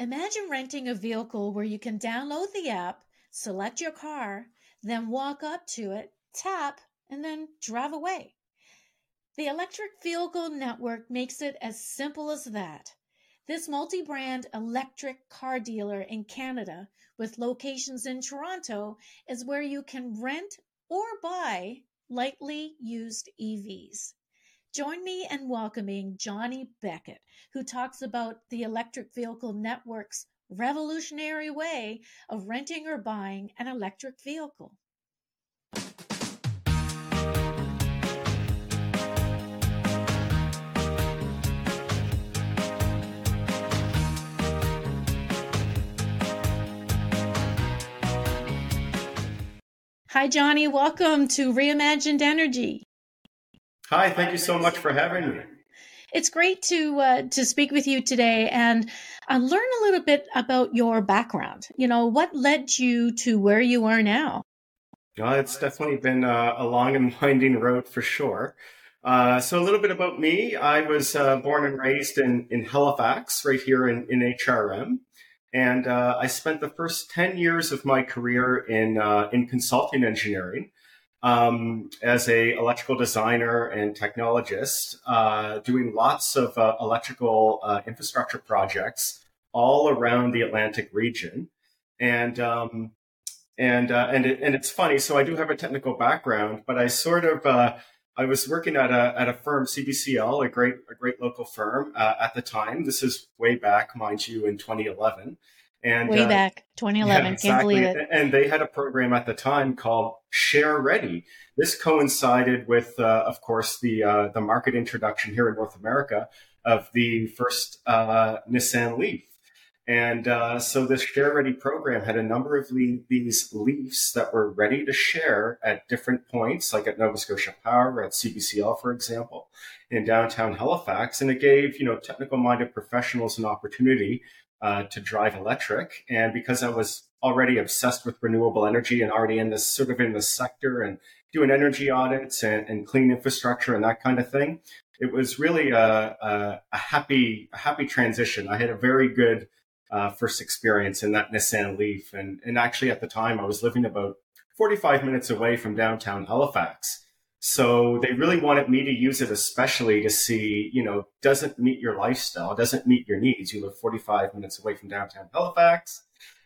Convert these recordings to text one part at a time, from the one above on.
Imagine renting a vehicle where you can download the app, select your car, then walk up to it, tap, and then drive away. The electric vehicle network makes it as simple as that. This multi brand electric car dealer in Canada with locations in Toronto is where you can rent or buy lightly used EVs. Join me in welcoming Johnny Beckett, who talks about the electric vehicle network's revolutionary way of renting or buying an electric vehicle. Hi, Johnny. Welcome to Reimagined Energy. Hi, thank you so much for having me. It's great to uh, to speak with you today and uh, learn a little bit about your background. You know, what led you to where you are now? Well, it's definitely been uh, a long and winding road for sure. Uh, so, a little bit about me. I was uh, born and raised in, in Halifax, right here in, in HRM. And uh, I spent the first 10 years of my career in, uh, in consulting engineering um, as a electrical designer and technologist, uh, doing lots of uh, electrical uh, infrastructure projects all around the Atlantic region. And, um, and, uh, and, it, and it's funny. So I do have a technical background, but I sort of, I was working at a at a firm, CBCL, a great a great local firm uh, at the time. This is way back, mind you, in 2011. And way uh, back 2011, yeah, exactly. can't believe it. And they had a program at the time called Share Ready. This coincided with, uh, of course, the uh, the market introduction here in North America of the first uh, Nissan Leaf. And uh, so this Share Ready program had a number of le- these leafs that were ready to share at different points, like at Nova Scotia Power, at CBCL, for example, in downtown Halifax. And it gave, you know, technical minded professionals an opportunity uh, to drive electric. And because I was already obsessed with renewable energy and already in this sort of in the sector and doing energy audits and, and clean infrastructure and that kind of thing, it was really a, a, a happy, a happy transition. I had a very good uh, first experience in that Nissan Leaf. And, and actually, at the time, I was living about 45 minutes away from downtown Halifax. So they really wanted me to use it, especially to see, you know, doesn't meet your lifestyle, doesn't meet your needs. You live 45 minutes away from downtown Halifax,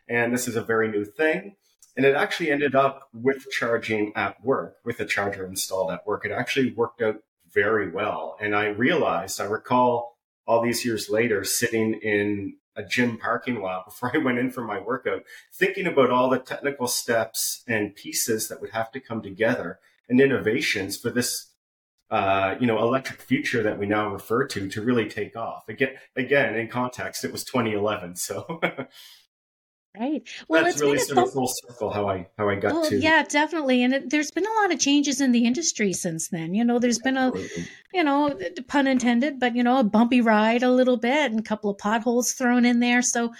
and this is a very new thing. And it actually ended up with charging at work, with a charger installed at work. It actually worked out very well. And I realized, I recall all these years later, sitting in a gym parking lot before I went in for my workout, thinking about all the technical steps and pieces that would have to come together and innovations for this uh, you know, electric future that we now refer to to really take off. Again, again, in context, it was 2011. So Right. Well, That's it's really sort of full circle how I how I got well, to. Yeah, definitely. And it, there's been a lot of changes in the industry since then. You know, there's been a, you know, pun intended, but you know, a bumpy ride a little bit and a couple of potholes thrown in there. So,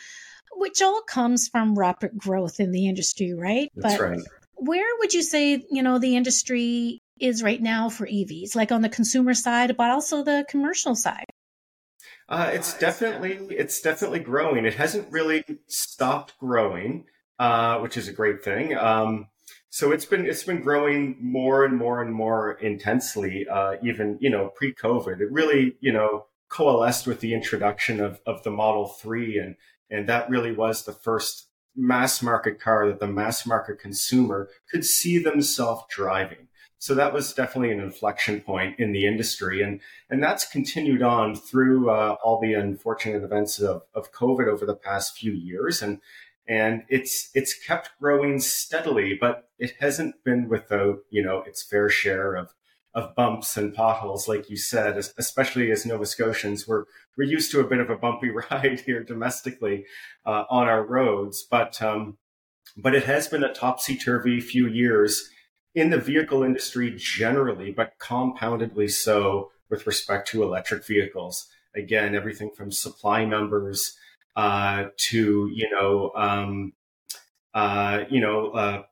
which all comes from rapid growth in the industry, right? That's but right. Where would you say you know the industry is right now for EVs, like on the consumer side, but also the commercial side? Uh, it's definitely it's definitely growing. It hasn't really stopped growing, uh, which is a great thing. Um, so it's been it's been growing more and more and more intensely. Uh, even you know pre-COVID, it really you know coalesced with the introduction of of the Model Three, and and that really was the first mass market car that the mass market consumer could see themselves driving. So that was definitely an inflection point in the industry, and and that's continued on through uh, all the unfortunate events of, of COVID over the past few years, and and it's it's kept growing steadily, but it hasn't been without you know its fair share of of bumps and potholes, like you said, especially as Nova Scotians, we're we're used to a bit of a bumpy ride here domestically uh, on our roads, but um, but it has been a topsy turvy few years in the vehicle industry generally, but compoundedly so with respect to electric vehicles. Again, everything from supply numbers uh, to you know um, uh, you know uh,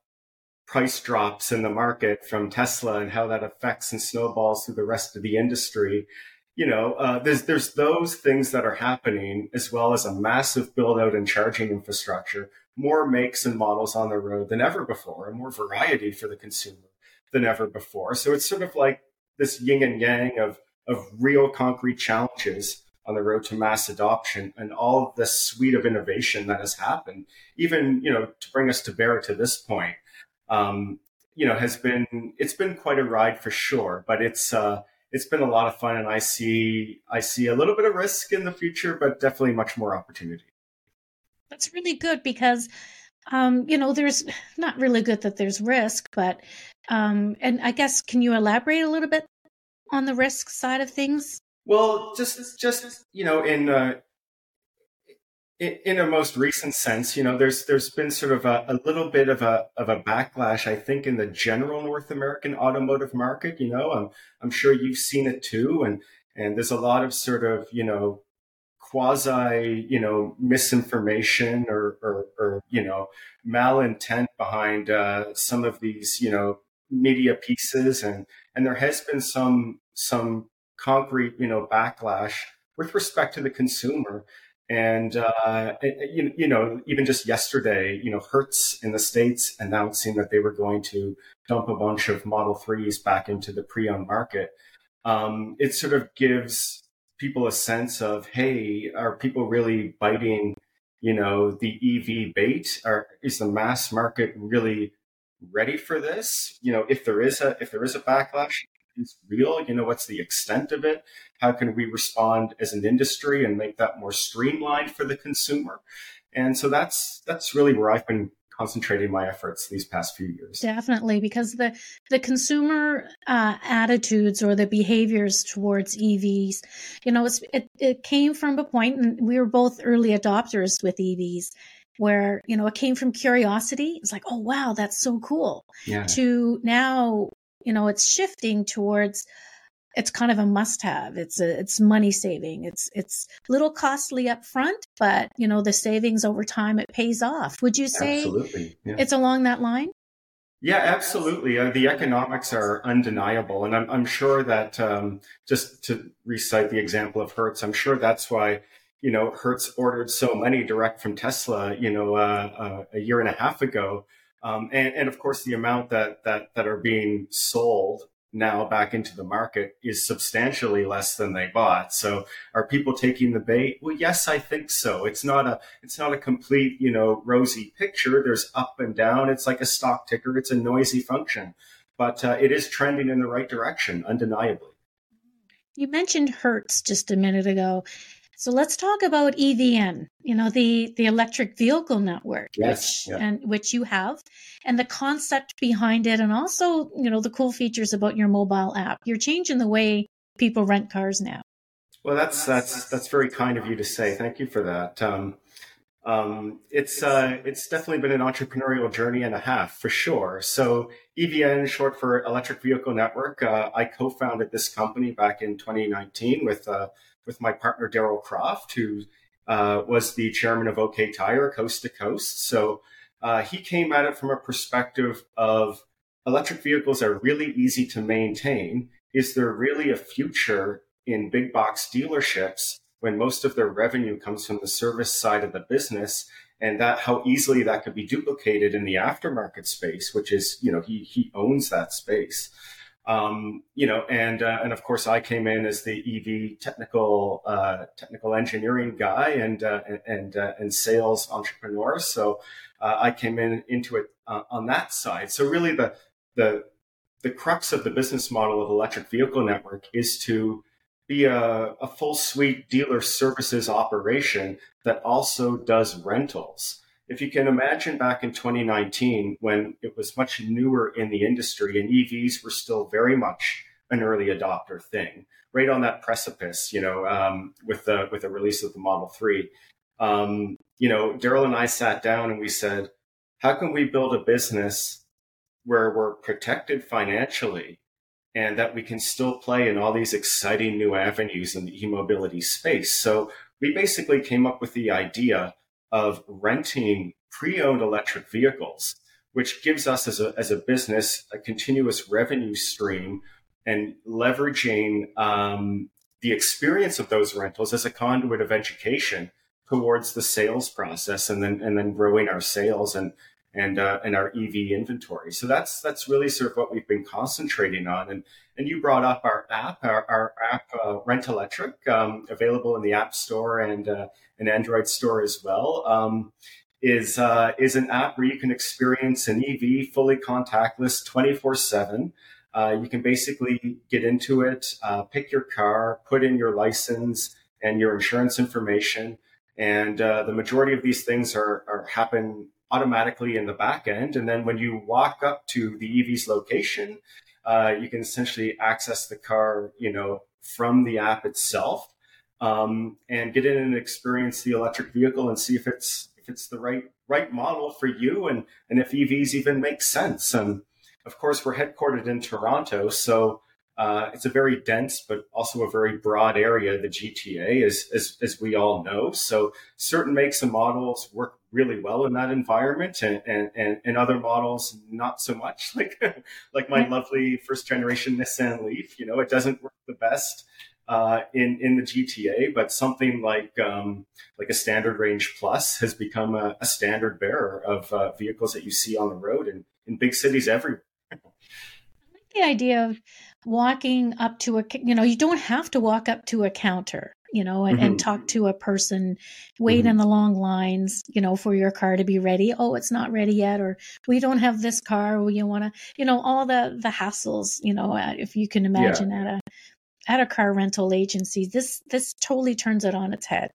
price drops in the market from Tesla and how that affects and snowballs through the rest of the industry. you know, uh, there's there's those things that are happening as well as a massive build out in charging infrastructure, more makes and models on the road than ever before, and more variety for the consumer than ever before. So it's sort of like this yin and yang of of real concrete challenges on the road to mass adoption and all of this suite of innovation that has happened, even you know to bring us to bear to this point, um, you know, has been it's been quite a ride for sure. But it's uh, it's been a lot of fun, and I see I see a little bit of risk in the future, but definitely much more opportunity. That's really good because um, you know there's not really good that there's risk, but um, and I guess can you elaborate a little bit on the risk side of things? Well, just just you know, in uh, in, a most recent sense, you know, there's there's been sort of a, a little bit of a of a backlash, I think, in the general North American automotive market. You know, I'm I'm sure you've seen it too, and and there's a lot of sort of you know quasi you know misinformation or or, or you know malintent behind uh, some of these you know media pieces, and and there has been some some concrete, you know, backlash with respect to the consumer. And uh, you, know, even just yesterday, you know, Hertz in the states announcing that they were going to dump a bunch of Model Threes back into the pre-owned market. Um, it sort of gives people a sense of, hey, are people really biting, you know, the EV bait? Or is the mass market really ready for this? You know, if there is a if there is a backlash, is real? You know, what's the extent of it? How can we respond as an industry and make that more streamlined for the consumer? And so that's that's really where I've been concentrating my efforts these past few years. Definitely, because the the consumer uh, attitudes or the behaviors towards EVs, you know, it it came from a point, and we were both early adopters with EVs, where you know it came from curiosity. It's like, oh wow, that's so cool. Yeah. To now you know, it's shifting towards it's kind of a must have. It's a, it's money saving. It's, it's a little costly up front, but you know, the savings over time, it pays off. Would you say absolutely. Yeah. it's along that line? Yeah, absolutely. Uh, the economics are undeniable. And I'm, I'm sure that, um, just to recite the example of Hertz, I'm sure that's why, you know, Hertz ordered so many direct from Tesla, you know, uh, uh, a year and a half ago um, and, and of course, the amount that, that, that are being sold now back into the market is substantially less than they bought. So are people taking the bait? Well, yes, I think so. It's not a, it's not a complete, you know, rosy picture. There's up and down. It's like a stock ticker. It's a noisy function, but uh, it is trending in the right direction, undeniably. You mentioned Hertz just a minute ago. So let's talk about EVN, you know, the, the electric vehicle network, yes, which, yeah. and which you have, and the concept behind it, and also, you know, the cool features about your mobile app. You're changing the way people rent cars now. Well, that's that's that's very kind of you to say. Thank you for that. Um, um, it's uh, it's definitely been an entrepreneurial journey and a half for sure. So EVN, short for Electric Vehicle Network, uh, I co-founded this company back in 2019 with uh, with my partner Daryl Croft, who uh, was the chairman of OK Tire Coast to Coast. So uh, he came at it from a perspective of electric vehicles are really easy to maintain. Is there really a future in big box dealerships when most of their revenue comes from the service side of the business? And that how easily that could be duplicated in the aftermarket space, which is, you know, he he owns that space. Um, you know, and uh, and of course, I came in as the EV technical uh, technical engineering guy and uh, and uh, and sales entrepreneur. So uh, I came in into it uh, on that side. So really, the the the crux of the business model of electric vehicle network is to be a, a full suite dealer services operation that also does rentals. If you can imagine back in 2019 when it was much newer in the industry and EVs were still very much an early adopter thing, right on that precipice, you know, um, with the with the release of the Model Three, um, you know, Daryl and I sat down and we said, how can we build a business where we're protected financially and that we can still play in all these exciting new avenues in the e-mobility space? So we basically came up with the idea of renting pre-owned electric vehicles, which gives us as a, as a business a continuous revenue stream and leveraging um, the experience of those rentals as a conduit of education towards the sales process and then and then growing our sales and and uh, and our EV inventory. So that's that's really sort of what we've been concentrating on. And and you brought up our app, our, our app uh, Rent Electric, um, available in the App Store and uh, an Android store as well. Um, is uh, is an app where you can experience an EV fully contactless, twenty four seven. Uh, you can basically get into it, uh, pick your car, put in your license and your insurance information, and the majority of these things are, are happen automatically in the back end. And then when you walk up to the EV's location, uh, you can essentially access the car, you know, from the app itself, um, and get in and experience the electric vehicle and see if it's if it's the right right model for you and and if EVs even make sense. And of course, we're headquartered in Toronto, so uh, it's a very dense, but also a very broad area, the GTA, as, as, as, we all know. So certain makes and models work really well in that environment and, and, and, and other models not so much like, like my lovely first generation Nissan Leaf, you know, it doesn't work the best. Uh, in in the GTA, but something like um, like a standard range plus has become a, a standard bearer of uh, vehicles that you see on the road in, in big cities everywhere. I like the idea of walking up to a you know you don't have to walk up to a counter you know and, mm-hmm. and talk to a person wait mm-hmm. in the long lines you know for your car to be ready oh it's not ready yet or we don't have this car or you want to you know all the the hassles you know if you can imagine yeah. at a at a car rental agency this this totally turns it on its head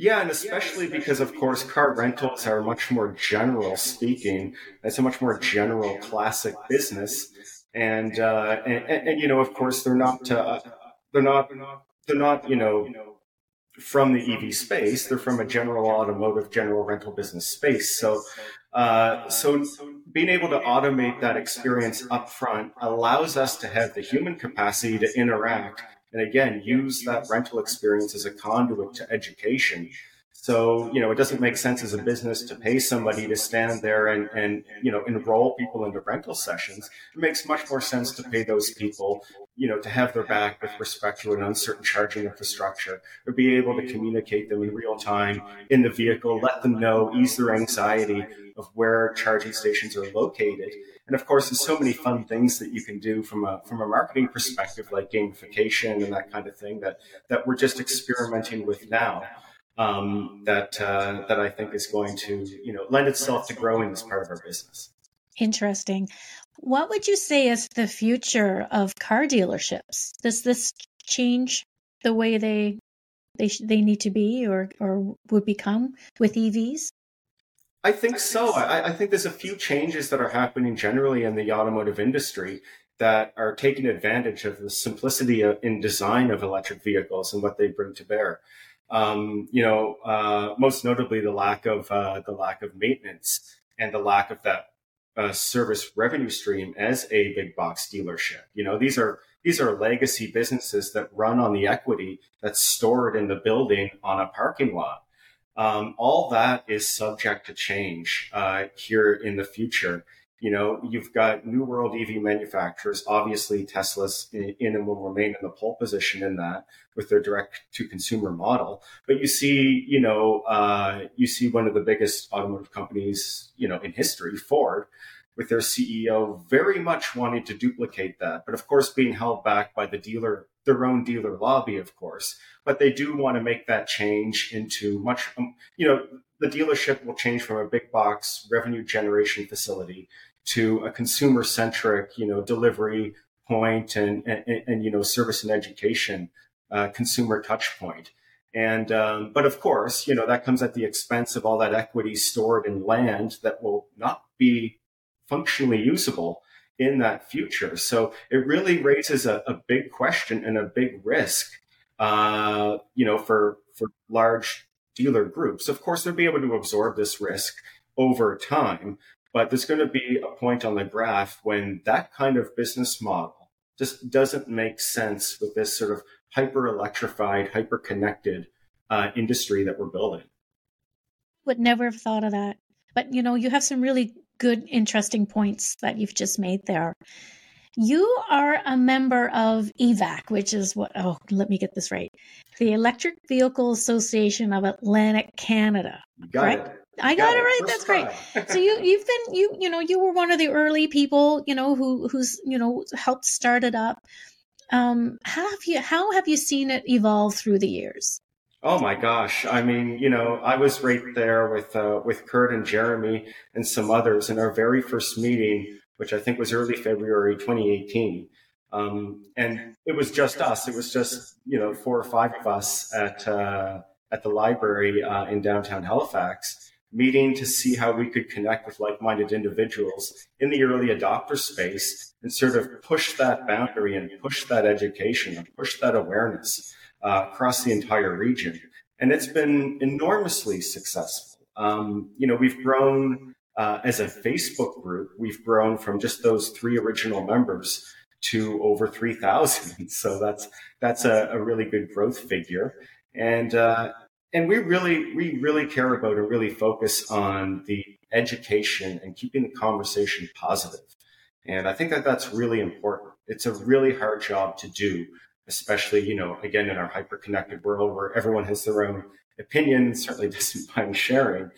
yeah, and especially because, of course, car rentals are much more general speaking. It's a much more general classic business and, uh, and, and, and, you know, of course, they're not, uh, they're not, they're not, you know, from the EV space. They're from a general automotive, general rental business space. So, uh, so being able to automate that experience upfront allows us to have the human capacity to interact and again use that rental experience as a conduit to education so, you know, it doesn't make sense as a business to pay somebody to stand there and, and, you know, enroll people into rental sessions. It makes much more sense to pay those people, you know, to have their back with respect to an uncertain charging infrastructure or be able to communicate them in real time in the vehicle, let them know, ease their anxiety of where charging stations are located. And of course, there's so many fun things that you can do from a from a marketing perspective, like gamification and that kind of thing that that we're just experimenting with now um, that uh, that I think is going to you know lend itself to growing this part of our business. Interesting. What would you say is the future of car dealerships? Does this change the way they they they need to be or or would become with EVs? I think so. I, I think there's a few changes that are happening generally in the automotive industry that are taking advantage of the simplicity in design of electric vehicles and what they bring to bear. Um, you know, uh, most notably the lack of uh, the lack of maintenance and the lack of that uh, service revenue stream as a big box dealership. You know, these are these are legacy businesses that run on the equity that's stored in the building on a parking lot. Um, all that is subject to change uh, here in the future. You know, you've got new world EV manufacturers. Obviously, Tesla's in, in, and will remain in the pole position in that with their direct to consumer model. But you see, you know, uh, you see one of the biggest automotive companies, you know, in history, Ford, with their CEO very much wanting to duplicate that. But of course, being held back by the dealer, their own dealer lobby, of course. But they do want to make that change into much, um, you know, the dealership will change from a big box revenue generation facility to a consumer centric, you know, delivery point and, and, and, you know, service and education uh, consumer touch point. And, um, but of course, you know, that comes at the expense of all that equity stored in land that will not be functionally usable in that future. So it really raises a, a big question and a big risk, uh, you know, for, for large dealer groups. Of course, they'll be able to absorb this risk over time, but there's going to be a point on the graph when that kind of business model just doesn't make sense with this sort of hyper electrified, hyper connected uh, industry that we're building. Would never have thought of that. But you know, you have some really good, interesting points that you've just made there. You are a member of EVAC, which is what, oh, let me get this right. The Electric Vehicle Association of Atlantic Canada. got right? it. I got, got it right. That's great. so you you've been you you know you were one of the early people you know who who's you know helped start it up. Um, how have you how have you seen it evolve through the years? Oh my gosh! I mean, you know, I was right there with uh, with Kurt and Jeremy and some others in our very first meeting, which I think was early February 2018. Um, and it was just us. It was just you know four or five of us at uh, at the library uh, in downtown Halifax, meeting to see how we could connect with like-minded individuals in the early adopter space and sort of push that boundary and push that education and push that awareness uh, across the entire region. And it's been enormously successful. Um, you know, we've grown uh, as a Facebook group, we've grown from just those three original members to over 3,000. So that's, that's a, a, really good growth figure. And, uh, and we really, we really care about and really focus on the education and keeping the conversation positive. And I think that that's really important. It's a really hard job to do especially, you know, again, in our hyper connected world where everyone has their own opinion, certainly doesn't mind sharing.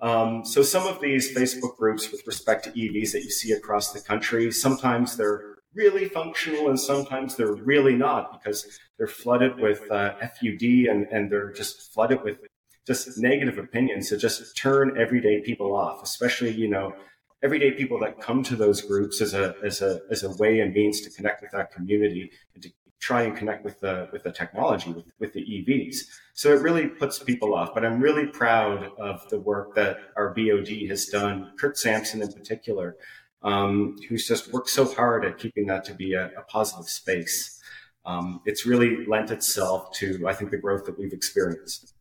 Um, so some of these Facebook groups with respect to EVs that you see across the country, sometimes they're really functional and sometimes they're really not because they're flooded with uh, FUD and, and they're just flooded with just negative opinions to just turn everyday people off, especially, you know, everyday people that come to those groups as a, as a, as a way and means to connect with that community and to try and connect with the with the technology with, with the EVs. So it really puts people off. But I'm really proud of the work that our BOD has done. Kurt Sampson in particular, um, who's just worked so hard at keeping that to be a, a positive space. Um, it's really lent itself to I think the growth that we've experienced.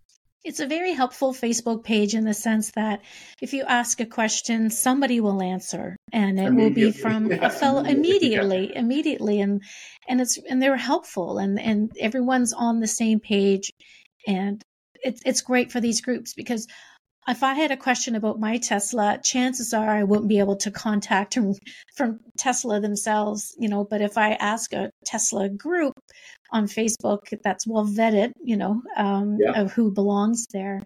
It's a very helpful Facebook page in the sense that if you ask a question, somebody will answer, and it will be from yeah, a fellow immediately, yeah. immediately, and and it's and they're helpful, and and everyone's on the same page, and it's it's great for these groups because if I had a question about my Tesla, chances are I wouldn't be able to contact them from Tesla themselves, you know. But if I ask a Tesla group on Facebook that's well vetted, you know, um, yeah. of who belongs there,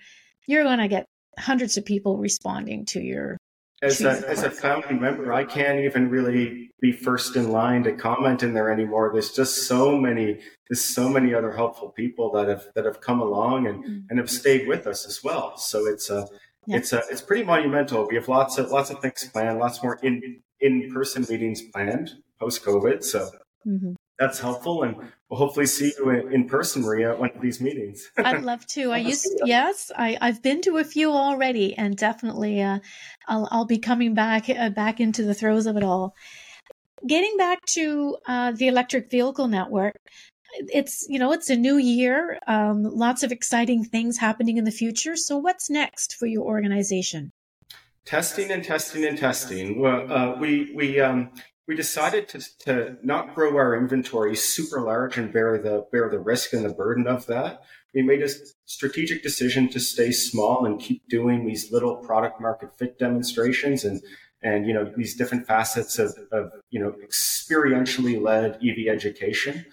you're going to get hundreds of people responding to your. As a, as a founding member, I can't even really be first in line to comment in there anymore. There's just so many, there's so many other helpful people that have that have come along and, mm-hmm. and have stayed with us as well. So it's a yeah. it's a it's pretty monumental. We have lots of lots of things planned, lots more in in person meetings planned post COVID. So mm-hmm that's helpful. And we'll hopefully see you in person, Maria, at one of these meetings. I'd love to. I used, yes, I, I've been to a few already, and definitely, uh, I'll, I'll be coming back, uh, back into the throes of it all. Getting back to uh, the electric vehicle network, it's you know it's a new year, um, lots of exciting things happening in the future. So, what's next for your organization? Testing and testing and testing. Well, uh, we we um, we decided to, to not grow our inventory super large and bear the bear the risk and the burden of that. We made a strategic decision to stay small and keep doing these little product market fit demonstrations and and you know these different facets of, of you know experientially led EV education.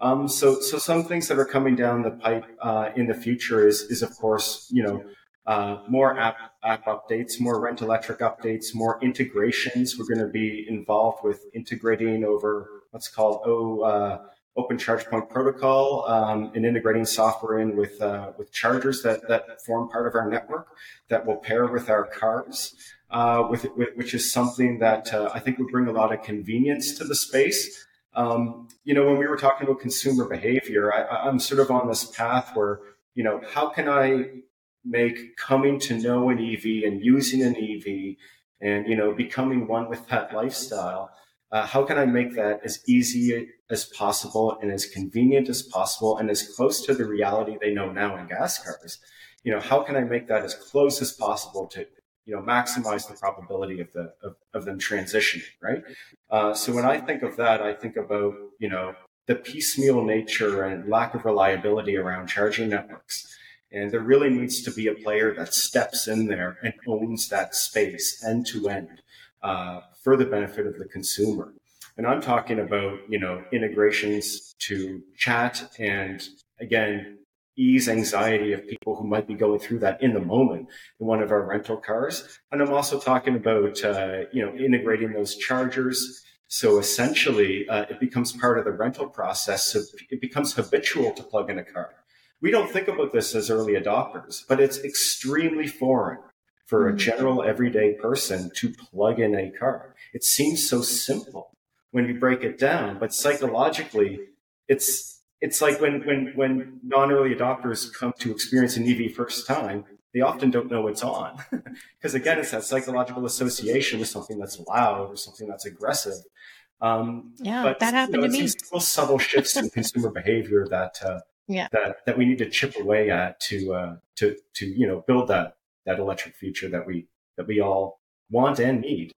Um, so so some things that are coming down the pipe uh, in the future is is of course you know uh, more app app updates, more rent electric updates, more integrations. We're going to be involved with integrating over what's called O uh, Open Charge Point Protocol um, and integrating software in with uh, with chargers that that form part of our network that will pair with our cars. Uh, with, with, which is something that uh, I think would bring a lot of convenience to the space. Um, you know, when we were talking about consumer behavior, I, I'm sort of on this path where you know, how can I make coming to know an EV and using an EV and you know becoming one with that lifestyle uh, how can i make that as easy as possible and as convenient as possible and as close to the reality they know now in gas cars? You know how can i make that as close as possible to you know maximize the probability of the of, of them transitioning right? Uh, so when i think of that i think about you know the piecemeal nature and lack of reliability around charging networks and there really needs to be a player that steps in there and owns that space end to end uh, for the benefit of the consumer. And I'm talking about, you know, integrations to chat and again, ease anxiety of people who might be going through that in the moment in one of our rental cars. And I'm also talking about, uh, you know, integrating those chargers. So essentially, uh, it becomes part of the rental process. So it becomes habitual to plug in a car. We don't think about this as early adopters, but it's extremely foreign for a mm-hmm. general everyday person to plug in a car. It seems so simple when you break it down, but psychologically, it's it's like when when when non-early adopters come to experience an EV first time, they often don't know it's on because again, it's that psychological association with something that's loud or something that's aggressive. Um, yeah, but, that happened you know, to me. Little subtle shifts in consumer behavior that uh, yeah. that that we need to chip away at to uh, to to you know build that that electric future that we that we all want and need.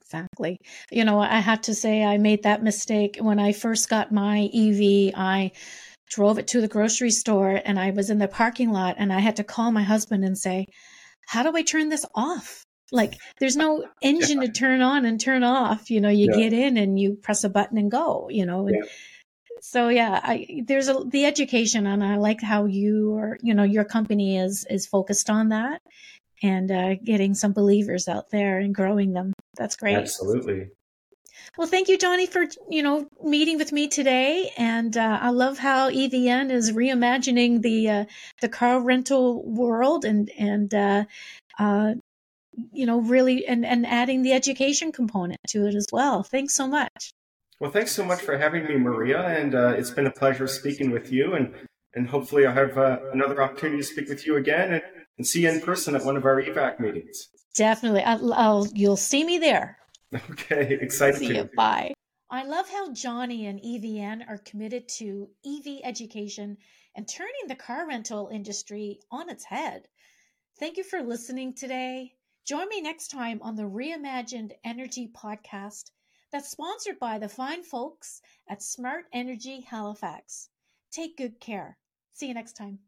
Exactly. You know, I have to say, I made that mistake when I first got my EV. I drove it to the grocery store and I was in the parking lot and I had to call my husband and say, How do I turn this off? Like, there's no engine to turn on and turn off. You know, you yeah. get in and you press a button and go, you know. Yeah. So yeah, I, there's a, the education, and I like how you are, you know, your company is is focused on that and uh, getting some believers out there and growing them. That's great. Absolutely. Well, thank you, Johnny, for you know meeting with me today, and uh, I love how EVN is reimagining the uh, the car rental world and and uh, uh, you know really and and adding the education component to it as well. Thanks so much. Well, thanks so much for having me, Maria, and uh, it's been a pleasure speaking with you, and and hopefully I'll have uh, another opportunity to speak with you again. And and see you in person at one of our EVAC meetings. Definitely. I'll, I'll you'll see me there. Okay, excited see you. Bye. I love how Johnny and EVN are committed to EV education and turning the car rental industry on its head. Thank you for listening today. Join me next time on the Reimagined Energy podcast that's sponsored by the fine folks at Smart Energy Halifax. Take good care. See you next time.